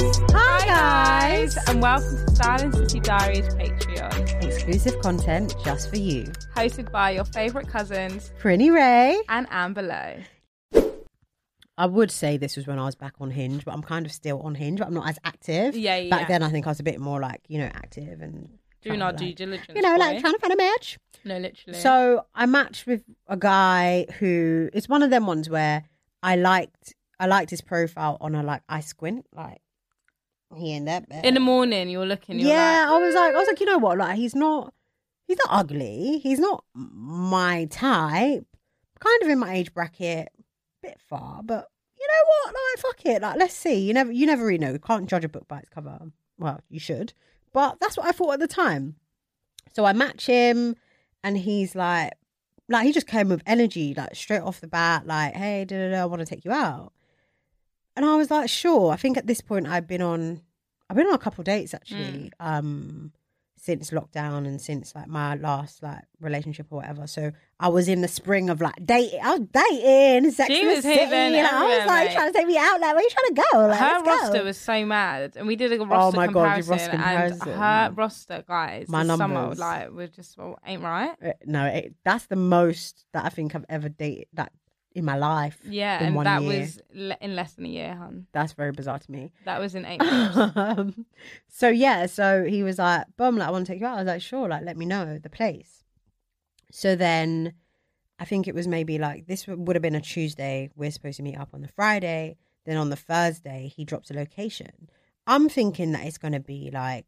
Hi guys, and welcome to Silent City Diaries Patreon, Exclusive content just for you. hosted by your favourite cousins Prinny Ray. and Amber Lowe. I would say this was when I was back on Hinge, but I'm kind of still on Hinge, but I'm not as active. Yeah, yeah. Back then, I think I was a bit more like, you know, active and. Doing our due like, diligence. You know, like boy. trying to find a match. no, literally. So I matched with a guy who it's one of them ones where I liked I liked his profile on a like I squint like he in that bed. in the morning, you're looking. You're yeah, like, I was like, I was like, you know what? Like, he's not, he's not ugly. He's not my type. Kind of in my age bracket, bit far, but you know what? Like, fuck it. Like, let's see. You never, you never really know. You can't judge a book by its cover. Well, you should, but that's what I thought at the time. So I match him, and he's like, like he just came with energy, like straight off the bat, like, hey, da da da, I want to take you out. And I was like, sure. I think at this point I've been on I've been on a couple dates actually, um, since lockdown and since like my last like relationship or whatever. So I was in the spring of like dating. I was dating, sex She was city. hitting I was like mate. trying to take me out. Like, where you trying to go? Like, her let's go. roster was so mad, and we did a roster oh my God, comparison, roster comparison. and her roster, guys, My this summer, like, we're just well, ain't right. Uh, No, it, that's the most that I think I've ever dated that in my life. Yeah, and that year. was le- in less than a year, hun. That's very bizarre to me. That was in eight months. um, so yeah, so he was like, "Boom, like I want to take you out." I was like, "Sure, like let me know the place." So then, I think it was maybe like this would would have been a Tuesday. We're supposed to meet up on the Friday. Then on the Thursday, he drops a location. I'm thinking that it's going to be like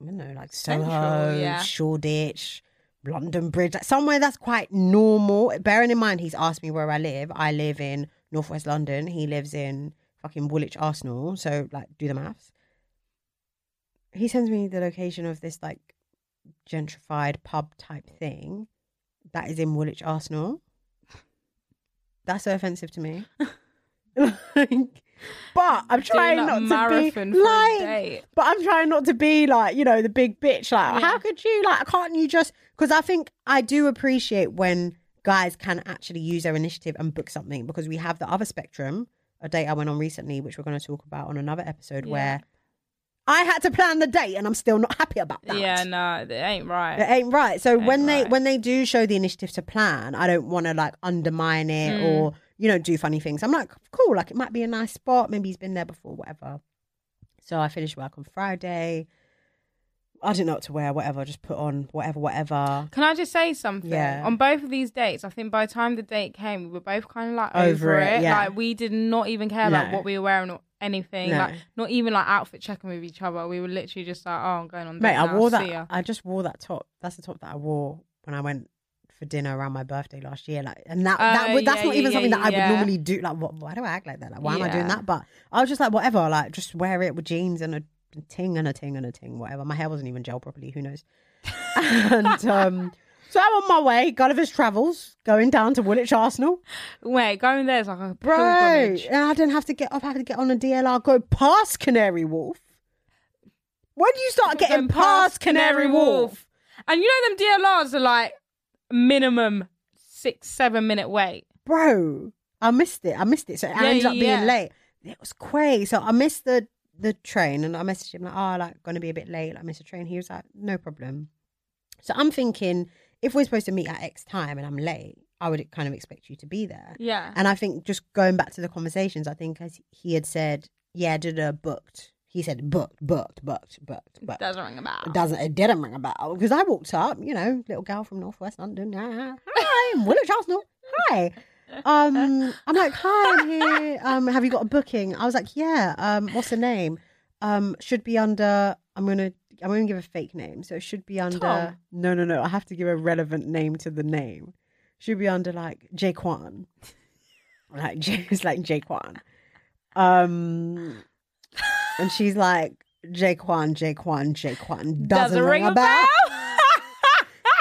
I don't know, like Central, Soho, yeah. Shoreditch, London Bridge, like somewhere that's quite normal. Bearing in mind, he's asked me where I live. I live in Northwest London. He lives in fucking Woolwich Arsenal. So, like, do the maths. He sends me the location of this, like, gentrified pub type thing that is in Woolwich Arsenal. That's so offensive to me. Like, but I'm trying not to be marathon for a like, but I'm trying not to be like, you know, the big bitch. Like, Yeah. how could you? Like, can't you just? Because I think I do appreciate when guys can actually use their initiative and book something. Because we have the other spectrum, a date I went on recently, which we're going to talk about on another episode, Yeah. where I had to plan the date, and I'm still not happy about that. Yeah, no, it ain't right. It ain't right. So Ain't when they when they do show the initiative to plan, I don't want to like undermine it Mm. or you know do funny things. I'm like, cool, like it might be a nice spot. Maybe he's been there before, whatever. So I finished work on Friday. I didn't know what to wear, whatever. Just put on whatever, whatever. Can I just say something? Yeah. On both of these dates, I think by the time the date came, we were both kind of like Over over, it, it. yeah. Like we did not even care about No. what we were wearing or anything. No. Like not even like outfit checking with each other. We were literally just like, oh, I'm going on. Mate, I now, wore see that. ya. I just wore that top. That's the top that I wore when I went for dinner around my birthday last year. Like, and that, that Oh, would- that's yeah, not yeah, even something yeah, that I yeah. would normally do. Like, what, why do I act like that? Like, why am I doing that? But I was just like, whatever. Like, just wear it with jeans and a ting and a ting and a ting, whatever. My hair wasn't even gel properly. Who knows? and um, so I'm on my way, Gulliver's Travels, going down to Woolwich Arsenal. Wait, going there is like a Bro, pilgrimage. and I didn't have to get up. I had to get on a DLR, go past Canary Wharf. When you start getting Going past Canary Wharf, And you know them DLRs are like minimum six, seven minute wait. bro, I missed it. I missed it. So it Yeah, ended up being late. It was crazy. So I missed the the train, and I messaged him like, "Oh, like going to be a bit late. Like, I missed the train." He was like, "No problem." So I'm thinking, if we're supposed to meet at X time and I'm late, I would kind of expect you to be there. Yeah. And I think just going back to the conversations, I think as he had said, "Yeah, did a booked." He said, "Booked, booked, booked, booked." booked. Doesn't ring a bell. It doesn't. It didn't ring a bell because I walked up, you know, little girl from Northwest London. Ah, Hi, I'm Woolwich Arsenal. Hi. Um, I'm like, hi, I'm here. Um, have you got a booking? I was like, yeah. Um, what's the name? Um, should be under. I'm gonna I'm going to give a fake name, so it should be under. Tom. No, no, no. I have to give a relevant name to the name. Should be under like Jaquan. like J- it's like Jaquan. Um, and she's like Jaquan, Jaquan, Jaquan. Doesn't, ring, a bell.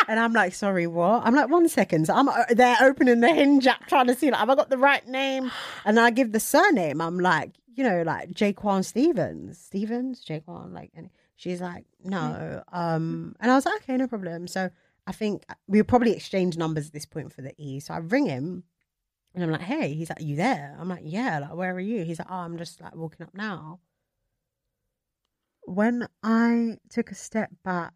And I'm like, sorry, what? I'm like, one second. So I'm uh, there opening the hinge app trying to see, like, have I got the right name? And I give the surname. I'm like, you know, like Jaquan Stevens. Stevens? Jaquan? Like, and she's like, no. Um, and I was like, okay, no problem. So I think we'll probably exchange numbers at this point for the E. So I ring him and I'm like, hey, he's like, you there? I'm like, yeah, like, where are you? He's like, oh, I'm just like walking up now. When I took a step back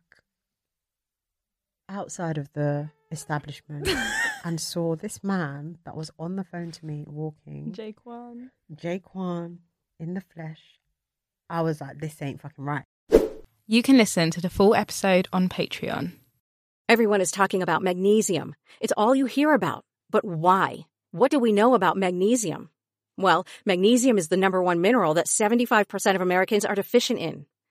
outside of the establishment and saw this man that was on the phone to me walking, Jaquan. Jaquan in the flesh, I was like, this ain't fucking right. You can listen to the full episode on Patreon. Everyone is talking about magnesium. It's all you hear about. But why? What do we know about magnesium? Well, magnesium is the number one mineral that 75% of Americans are deficient in.